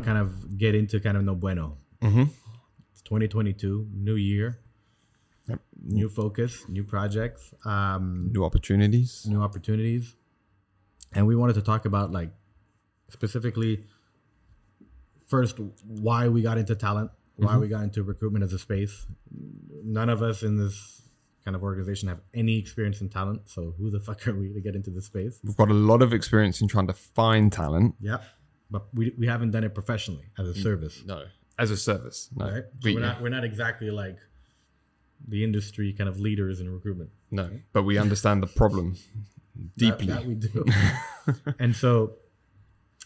to kind of get into kind of no bueno. Mm-hmm. It's 2022, new year, Yep. new focus, new projects, um, New opportunities. new opportunities, and we wanted to talk about like specifically first why we got into talent, why we got into recruitment as a space. None of us in this kind of organization have any experience in talent, so who the fuck are we to get into this space? We've got a lot of experience in trying to find talent. Yeah, but we, we haven't done it professionally as a service. No, as a service. No, right? So We- we're not we're not exactly like the industry kind of leaders in recruitment. no, but we understand the problem deeply. That, that we do. and so,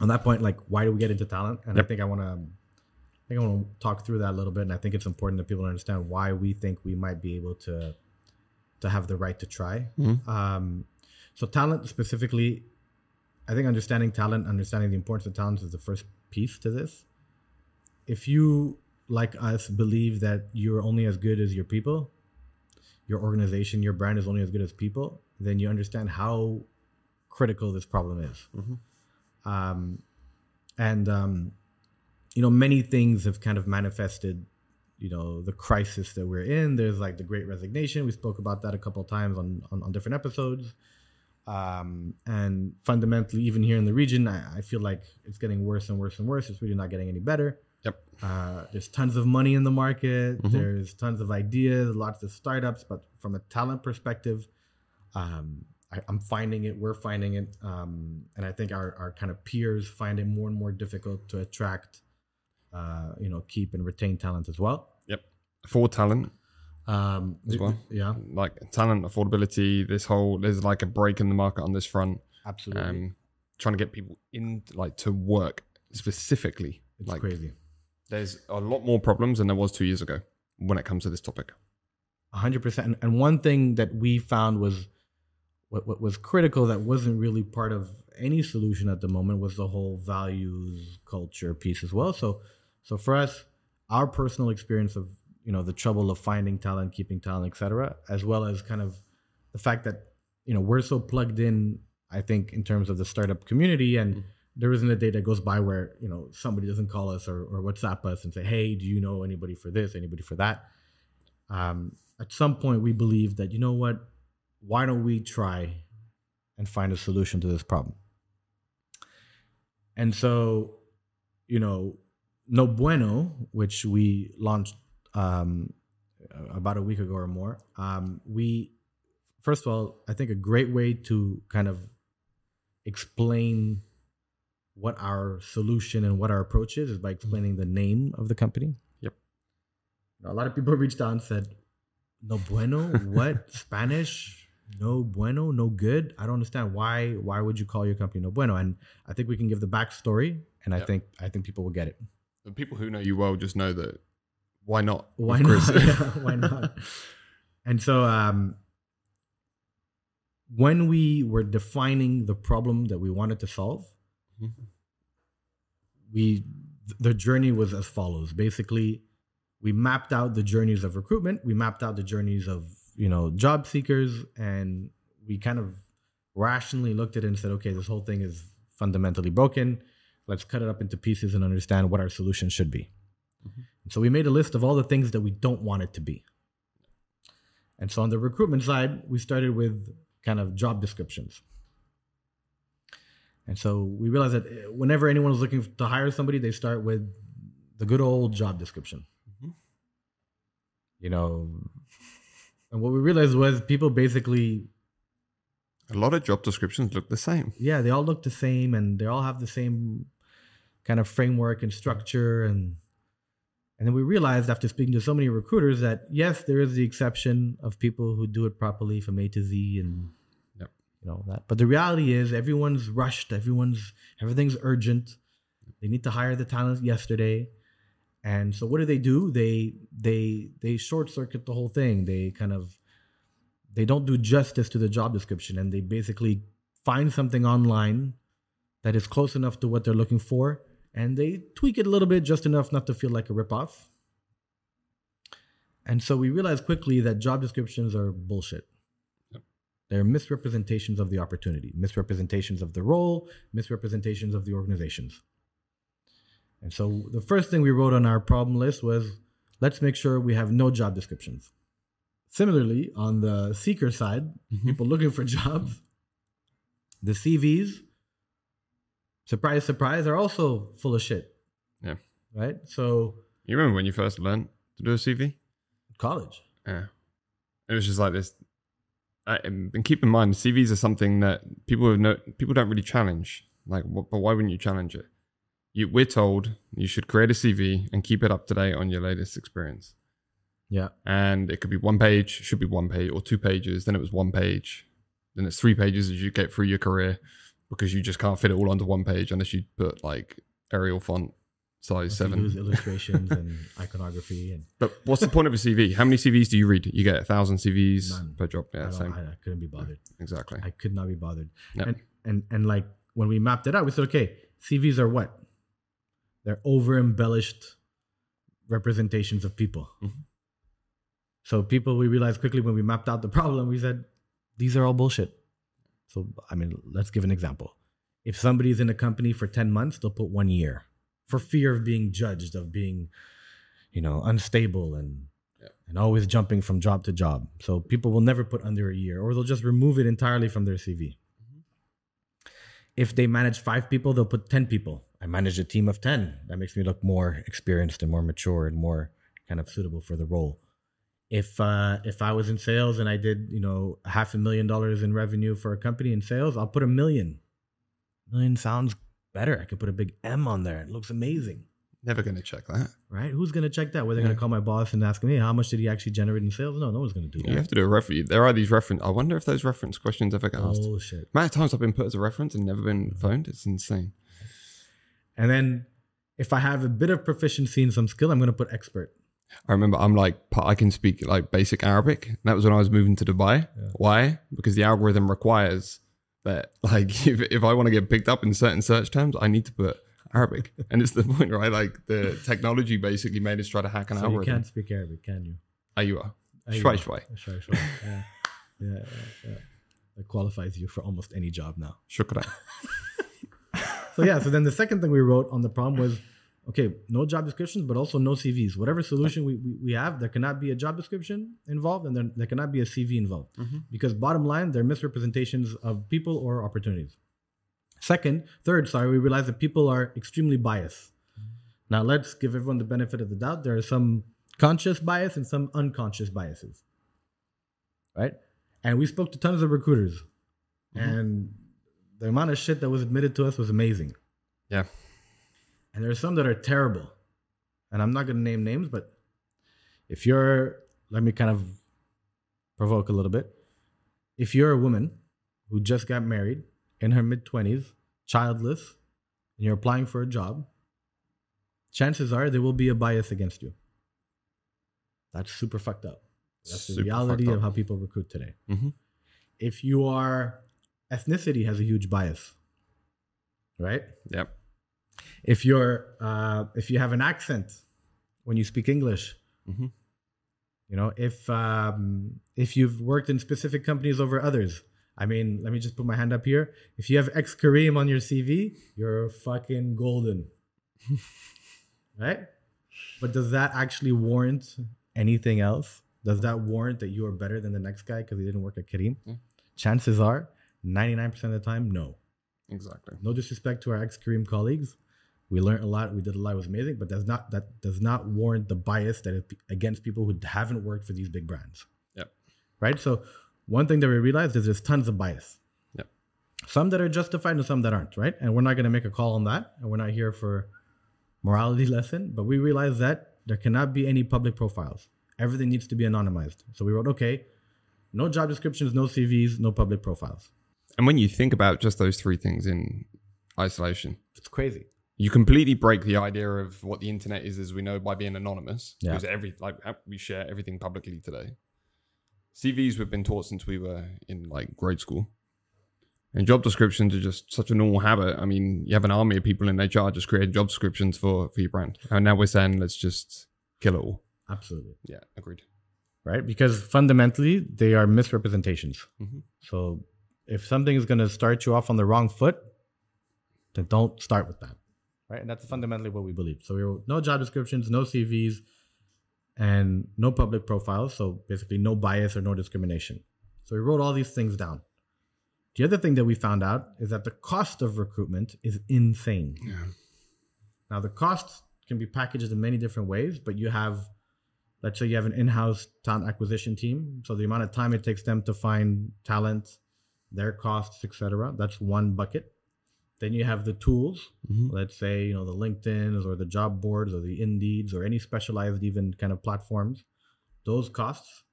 on that point, like, why do we get into talent? And I think I want to, I think I want to talk through that a little bit. And I think it's important that people understand why we think we might be able to, to have the right to try. Mhm. Um, so talent specifically, I think understanding talent, understanding the importance of talent is the first piece to this. If you, like us, believe that you're only as good as your people, your organization, your brand is only as good as people, then you understand how critical this problem is. Mhm. Um, and um, you know, many things have kind of manifested. You know, the crisis that we're in. There's like the Great Resignation. We spoke about that a couple of times on on, on different episodes. Um, and fundamentally, even here in the region, I, I feel like it's getting worse and worse and worse. It's really not getting any better. Yep. Uh, there's tons of money in the market. Mhm. There's tons of ideas, lots of startups, but from a talent perspective, um, I, I'm finding it. We're finding it, um, and I think our, our kind of peers find it more and more difficult to attract, uh, you know, keep and retain talent as well. Yep. For talent, Um, As well? yeah, like talent affordability, this whole there's like a break in the market on this front. absolutely. Um, trying to get people in like to work specifically. it's like crazy. there's a lot more problems than there was two years ago when it comes to this topic. hundred percent. And one thing that we found was what, what was critical that wasn't really part of any solution at the moment was the whole values culture piece as well. So, so for us, our personal experience of you know the trouble of finding talent, keeping talent, etc., as well as kind of the fact that you know we're so plugged in. I think in terms of the startup community and. Mhm. There isn't a day that goes by where you know somebody doesn't call us or, or WhatsApp us and say, "Hey, do you know anybody for this? Anybody for that?" um, at some point we believe that you know what why don't we try and find a solution to this problem and so you know no bueno which we launched um, about a week ago or more um, we first of all i think a great way to kind of explain what our solution and what our approach is is by explaining the name of the company Yep. a lot of people reached out and said, "No bueno, what Spanish? No bueno, no good." I don't understand why. Why would you call your company No Bueno? And I think we can give the backstory, and I think I think people will get it. The people who know you well just know that. Why not? Why not? Yeah, why not? And so, um, when we were defining the problem that we wanted to solve, Mhm. we the journey was as follows. Basically, we mapped out the journeys of recruitment. We mapped out the journeys of you know job seekers, and we kind of rationally looked at it and said, okay, this whole thing is fundamentally broken. Let's cut it up into pieces and understand what our solution should be. Mhm. So we made a list of all the things that we don't want it to be. And so on the recruitment side, we started with kind of job descriptions. And so we realized that uh, whenever anyone is looking to hire somebody, they start with the good old job description. Mhm. You know, and what we realized was people basically, A lot of job descriptions look the same. yeah, they all look the same and they all have the same kind of framework and structure and and then we realized after speaking to so many recruiters that yes, there is the exception of people who do it properly from A to Z and Yep. you know that. But the reality is everyone's rushed, everyone's everything's urgent. They need to hire the talent yesterday. And so what do they do? They they they short circuit the whole thing. They kind of they don't do justice to the job description and they basically find something online that is close enough to what they're looking for and they tweak it a little bit just enough not to feel like a ripoff. And so we realized quickly that job descriptions are bullshit. Yep. They're misrepresentations of the opportunity, misrepresentations of the role, misrepresentations of the organizations. And so the first thing we wrote on our problem list was let's make sure we have no job descriptions. Similarly, on the seeker side, Mm-hmm. people looking for jobs, the CVs, surprise, surprise, are also full of shit. Yeah. Right? So, You remember when you first learned to do a CV? college. Yeah. It was just like this. I, and keep in mind, CVs are something that people have no, people don't really challenge. Like, wh- but why wouldn't you challenge it? You, we're told you should create a CV and keep it up to date on your latest experience. Yeah. And it could be one page, should be one page, or two pages. Then it was one page. Then it's three pages as you get through your career because you just can't fit it all onto one page unless you put like Arial font size If you seven. illustrations and iconography and But what's the point of a CV? How many CVs do you read? You get a thousand CVs None. per job. Yeah, don't- same. I, I couldn't be bothered. Exactly. I could not be bothered. Yep. And and and like when we mapped it out, we said, okay, CVs are what? They're over embellished representations of people. Mhm. So people we realized quickly when we mapped out the problem, we said, these are all bullshit. So I mean, let's give an example. If somebody's in a company for 10 months, they'll put one year for fear of being judged, of being, you know, unstable and Yep. and always jumping from job to job. So people will never put under a year, or they'll just remove it entirely from their CV. Mm-hmm. If they manage five people, they'll put 10 people. I manage a team of 10. That makes me look more experienced and more mature and more kind of suitable for the role. If uh, if I was in sales and I did, you know, half a million dollars in revenue for a company in sales, I'll put a million. Million sounds better. I could put a big M on there. It looks amazing Never going to check that. right? Who's gonna check that? Were they Yeah. gonna call my boss and ask me, hey, how much did he actually generate in sales? No, no one's gonna do You that. You have to do a reference. There are these reference. I wonder if those reference questions ever get asked. Bullshit. amount of times I've been put as a reference and never been phoned. It's insane. And then if I have a bit of proficiency in some skill, I'm gonna put expert. I remember I'm like, I can speak like basic Arabic. And that was when I was moving to Dubai. Yeah. Why? Because the algorithm requires that, like, if, if I want to get picked up in certain search terms, I need to put Arabic. and it's the point, right? Like, the technology basically made us try to hack an So you algorithm. can't speak Arabic, can you? Ah, Aywa. Aywa. Ah, shwai shwai. Ah, shwai, shwai. Yeah. yeah, yeah, yeah. That qualifies you for almost any job now. Shukran. So yeah, so then the second thing we wrote on the problem was, okay, no job descriptions, but also no CVs. Whatever solution we, we, we have, there cannot be a job description involved, and then there cannot be a CV involved. Mhm. Because bottom line, they're misrepresentations of people or opportunities. Second, third, sorry, we realize that people are extremely biased. Now let's give everyone the benefit of the doubt. There are some conscious bias and some unconscious biases. Right? And we spoke to tons of recruiters. And the amount of shit that was admitted to us was amazing. Yeah. And there are some that are terrible. And I'm not going to name names, but if you're, let me kind of provoke a little bit. If you're a woman who just got married in her mid 20s, childless, and you're applying for a job, chances are there will be a bias against you. That's super fucked up. That's the reality of how people recruit today. hmm If you are, ethnicity has a huge bias, right? Yep. If you're uh, if you have an accent when you speak English, Mhm. you know if um, if you've worked in specific companies over others. I mean, let me just put my hand up here. If you have ex Careem on your CV, you're fucking golden, right? But does that actually warrant anything else? Does that warrant that you are better than the next guy because he didn't work at Careem? Yeah. Chances are, ninety nine percent of the time, no Exactly. no disrespect to our ex Careem colleagues. We learned a lot. We did a lot. It was amazing, but that's not that does not warrant the bias that is against people who haven't worked for these big brands. Yep. Right. So one thing that we realized is there's tons of bias. Yep. Some that are justified and some that aren't. Right. And we're not going to make a call on that. And we're not here for morality lesson. But we realized that there cannot be any public profiles. Everything needs to be anonymized. So we wrote, okay, no job descriptions, no CVs, no public profiles. And when you think about just those three things in isolation, It's crazy. You completely break the idea of what the internet is as we know by being anonymous Yeah. because every like we share everything publicly today cvs we've been taught since we were in like grade school and job descriptions are just such a normal habit i mean you have an army of people in hr just creating job descriptions for for your brand and now we're saying let's just kill it all Absolutely. yeah agreed right? Because fundamentally, they are misrepresentations. Mhm. So if something is going to start you off on the wrong foot, then don't start with that, right? And that's fundamentally what we believe. So we wrote no job descriptions, no CVs, and no public profiles. So basically, no bias or no discrimination. So we wrote all these things down. The other thing that we found out is that the cost of recruitment is insane. Yeah. Now, the costs can be packaged in many different ways, but you have, let's say, you have an in house talent acquisition team. So the amount of time it takes them to find talent, their costs, etc. That's one bucket. Then you have the tools. Mhm. Let's say you know the LinkedIn's or the job boards or the Indeeds or any specialized even kind of platforms. Those costs.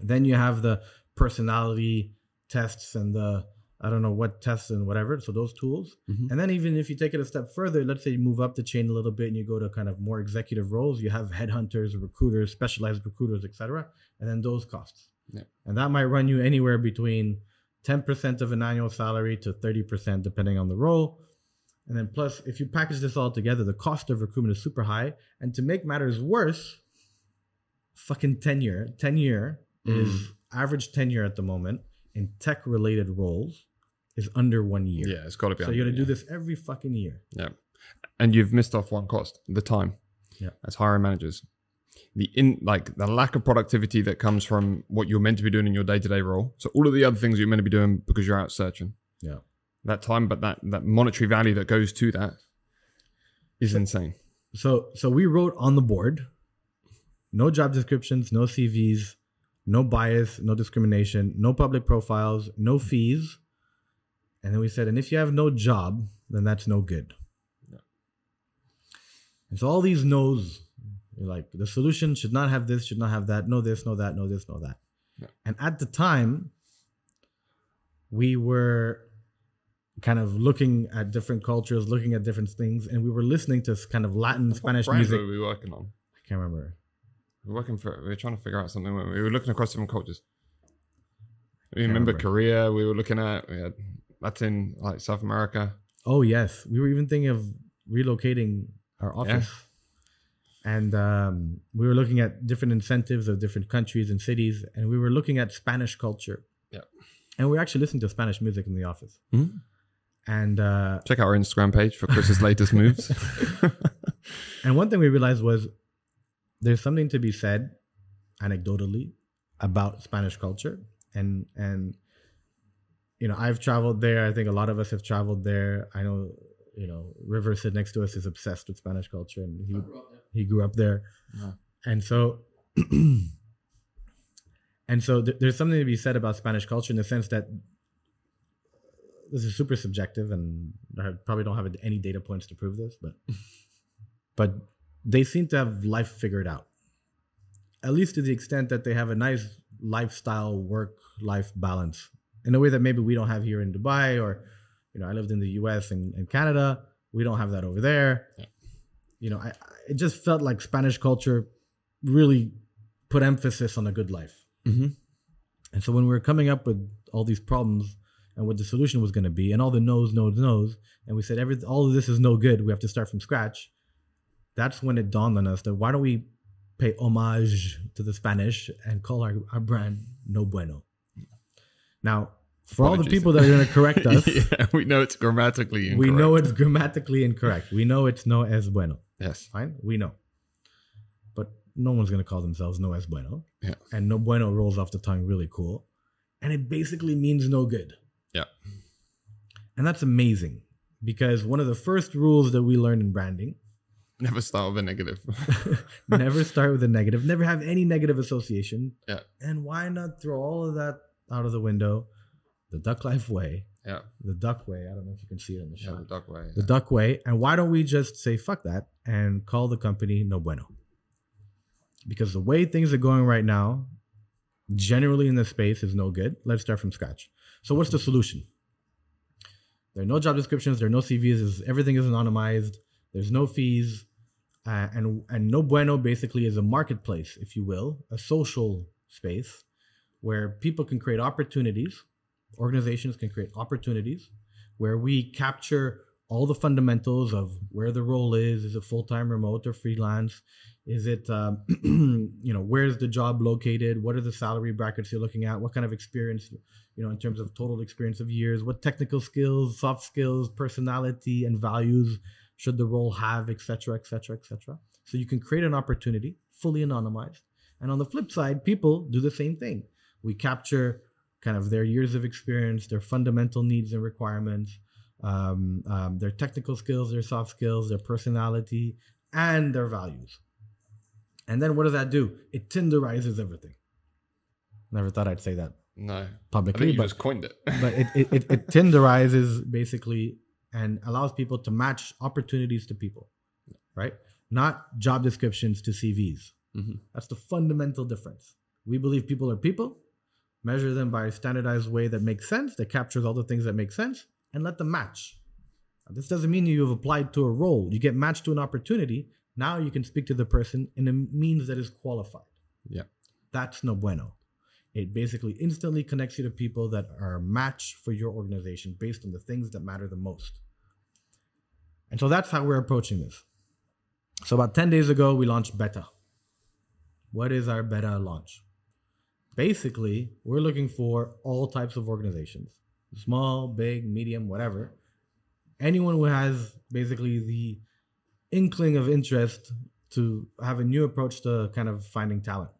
Then you have the personality tests and the I don't know what tests and whatever. So those tools. Mhm. And then even if you take it a step further, let's say you move up the chain a little bit and you go to kind of more executive roles, you have headhunters, recruiters, specialized recruiters, etc. And then those costs. Yeah. And that might run you anywhere between 10% of an annual salary to 30% depending on the role. And then plus if you package this all together, the cost of recruitment is super high. And to make matters worse, fucking tenure, tenure mm. is average tenure at the moment in tech related roles is under one year. Yeah, it's got to be. So under, you got to do this every fucking year. Yeah. And you've missed off one cost, the time. Yeah. As hiring managers. The in like the lack of productivity that comes from what you're meant to be doing in your day to day role. So all of the other things you're meant to be doing because you're out searching. Yeah. That time, but that that monetary value that goes to that is insane. So so we wrote on the board, no job descriptions, no CVs, no bias, no discrimination, no public profiles, no mm-hmm. fees. And then we said, and if you have no job, then that's no good. Yeah. And so all these no's, you're like the solution should not have this, should not have that, no this, no that, no this, no that. Yeah. And at the time, we were kind of looking at different cultures, looking at different things, and we were listening to kind of Latin, Spanish music. were we working on? I can't remember. We're working for. We were trying to figure out something. We We were looking across different cultures. We remember remember. Korea. We were looking at. We had Latin, like South America. Oh yes, we were even thinking of relocating our office, and um, we were looking at different incentives of different countries and cities, and we were looking at Spanish culture. Yeah. and we were actually listening to Spanish music in the office, Mhm. and uh, Check out our Instagram page for Chris's latest moves. and one thing we realized was there's something to be said, anecdotally, about Spanish culture, and and you know I've traveled there. I think a lot of us have traveled there. I know you know River sit next to us is obsessed with Spanish culture, and he he grew up there, Yeah. and so. And so th- there's something to be said about Spanish culture in the sense that this is super subjective, and I probably don't have any data points to prove this, but but they seem to have life figured out, at least to the extent that they have a nice lifestyle work life balance in a way that maybe we don't have here in Dubai or you know I lived in the U.S. and, and Canada. We don't have that over there. Yeah. You know, I, I it just felt like Spanish culture really put emphasis on a good life. mm-hmm. And so when we were coming up with all these problems and what the solution was going to be, and all the no's, no's, no's, and we said every all of this is no good. We have to start from scratch. That's when it dawned on us that why don't we pay homage to the Spanish and call our, our brand No Bueno. Now, for all the people that are going to correct us, yeah, we know it's grammatically incorrect. we know it's grammatically incorrect. We know it's no es bueno. Yes. Fine, we know. But no one's going to call themselves no es bueno. Yeah. And no bueno rolls off the tongue really cool. And it basically means no good. Yeah. And that's amazing because one of the first rules that we learned in branding Never start with a negative. never start with a negative, never have any negative association. Yeah. And why not throw all of that out of the window? The Duck Life way, yeah. the Duck way. I don't know if you can see it in the Yeah, shot. the duck way. the duck way. And why don't we just say fuck that and call the company no bueno? Because the way things are going right now generally in the space is no good. Let's start from scratch. So what's the solution? There are no job descriptions. There are no cvs everything is anonymized. There's no fees. Uh, and and no bueno basically is a marketplace if you will a social space where people can create opportunities organizations can create opportunities where we capture all the fundamentals of where the role is is it full-time remote or freelance is it um, you know where's the job located what are the salary brackets you're looking at what kind of experience you know in terms of total experience of years what technical skills soft skills personality and values should the role have, etc., etc., etc. So you can create an opportunity fully anonymized. And on the flip side, people do the same thing. We capture kind of their years of experience, their fundamental needs and requirements, um, um, their technical skills, their soft skills, their personality, and their values. And then what does that do? It Tinderizes everything. Never thought I'd say that No, I publicly, think you but just coined it. but it, it, it, it Tinderizes basically and allows people to match opportunities to people, right? Not job descriptions to CVs. Mhm. That's the fundamental difference. We believe people are people, measure them by a standardized way that makes sense, that captures all the things that make sense, and let them match. Now, this doesn't mean you have applied to a role. You get matched to an opportunity. Now you can speak to the person in a means that is qualified. Yeah. That's no bueno. It basically instantly connects you to people that are a match for your organization based on the things that matter the most. And so that's how we're approaching this. So about 10 days ago, we launched beta. What is our beta launch? Basically, we're looking for all types of organizations small, big, medium, whatever. Anyone who has basically the inkling of interest to have a new approach to kind of finding talent.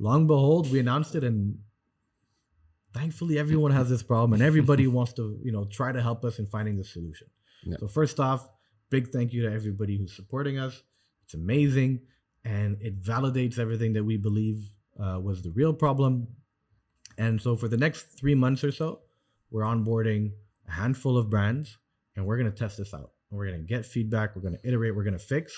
Long behold, we announced it, and thankfully, everyone has this problem, and everybody wants to, you know, try to help us in finding the solution. Yeah. So first off, big thank you to everybody who's supporting us. It's amazing, and it validates everything that we believe uh, was the real problem. And so for the next three months or so, we're onboarding a handful of brands, and we're going to test this out. We're going to get feedback. We're going to iterate. We're going to fix,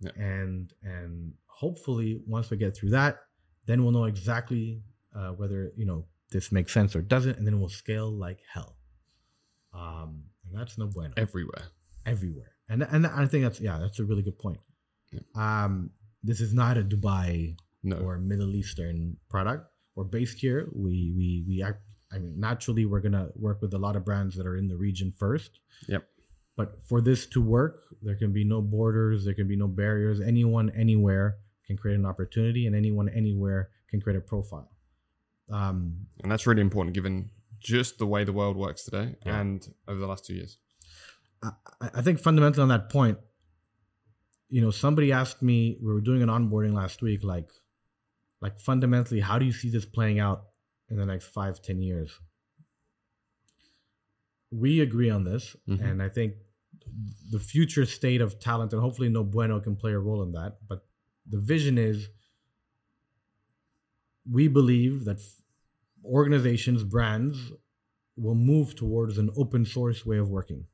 Yeah. and and hopefully once we get through that, then we'll know exactly uh, whether you know this makes sense or doesn't, and then we'll scale like hell. Um, and that's no bueno Everywhere. everywhere. And and I think that's yeah, that's a really good point. Um, this is not a Dubai No. or Middle Eastern product. We're based here. We we we act. I mean, naturally, we're gonna work with a lot of brands that are in the region first. Yep. But for this to work, there can be no borders. There can be no barriers. Anyone, anywhere can create an opportunity, and anyone, anywhere can create a profile. Um, And that's really important given just the way the world works today Yeah. and over the last two years. I, I think fundamentally on that point, you know, somebody asked me, we were doing an onboarding last week, like, like fundamentally, how do you see this playing out in the next five, ten years? We agree on this, Mhm. and I think the future state of talent, and hopefully No Bueno can play a role in that. But the vision is, we believe that organizations, brands, will move towards an open source way of working.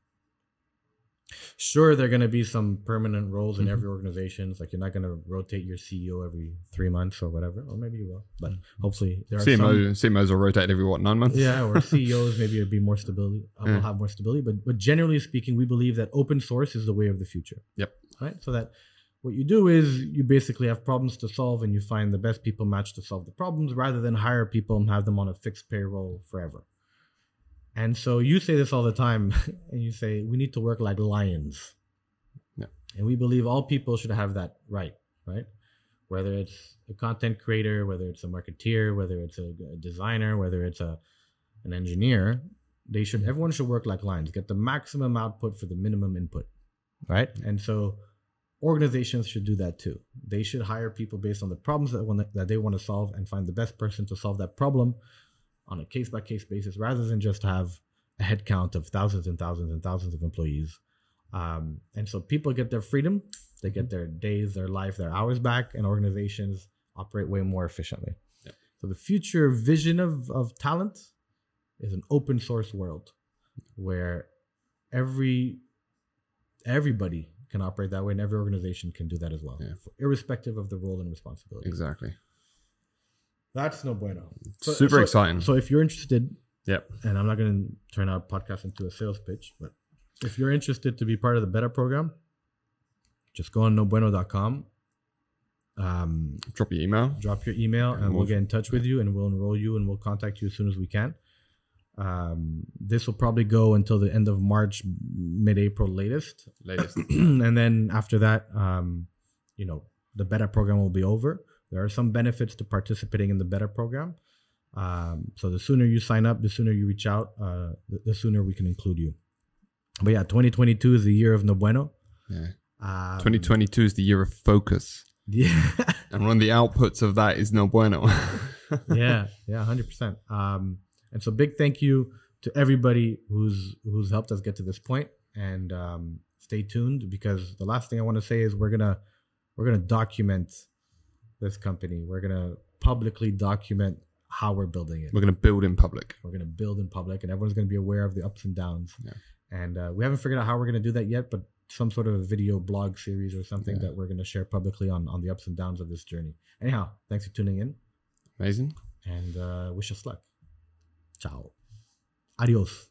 Sure, there are going to be some permanent roles in Mhm. every organization. It's like you're not going to rotate your CEO every three months or whatever, or maybe you will. But hopefully, there are CMO, some. CMOs will rotate every what nine months. Yeah, or CEOs maybe it'd be more stability. uh, Will have more stability. But but generally speaking, we believe that open source is the way of the future. Yep. Right. So that what you do is you basically have problems to solve, and you find the best people matched to solve the problems, rather than hire people and have them on a fixed payroll forever. And so you say this all the time, and you say we need to work like lions. Yeah. And we believe all people should have that right, right? Whether it's a content creator, whether it's a marketeer, whether it's a, a designer, whether it's a an engineer, they should everyone should work like lions, get the maximum output for the minimum input, right? And so organizations should do that too. They should hire people based on the problems that want that they want to solve and find the best person to solve that problem on a case by case basis, rather than just have a headcount of thousands and thousands and thousands of employees. Um, and so people get their freedom, they get their days, their life, their hours back, and organizations operate way more efficiently. Yeah. So the future vision of, of talent is an open source world where every everybody can operate that way and every organization can do that as well, Yeah. irrespective of the role and responsibility. Exactly. That's no bueno. So- Super so- exciting. So if you're interested, yep. and I'm not going to turn our podcast into a sales pitch, but if you're interested to be part of the beta program, just go on nobueno.com, um, Drop your email. drop your email, And and we'll we'll- get in touch with you, and we'll enroll you, and we'll contact you as soon as we can. Um, this will probably go until the end of March, mid-April latest, Latest. and then after that, um, you know, the beta program will be over. There are some benefits to participating in the beta program. Um, so the sooner you sign up, the sooner you reach out, uh, the, the sooner we can include you. But yeah, 2022 is the year of no bueno. Yeah. Um, 2022 is the year of focus. Yeah. And one of the outputs of that is no bueno. yeah, yeah, hundred percent. Um, and so big thank you to everybody who's who's helped us get to this point. And um, stay tuned because the last thing I want to say is we're gonna we're gonna document this company. We're gonna publicly document how we're building it. We're going to build in public. We're gonna build in public, and everyone's gonna be aware of the ups and downs. Yeah. And uh, we haven't figured out how we're gonna do that yet, but some sort of a video blog series or something Yeah. that we're gonna share publicly on on the ups and downs of this journey. Anyhow, thanks for tuning in Amazing. and uh, wish us luck. Ciao. Adios.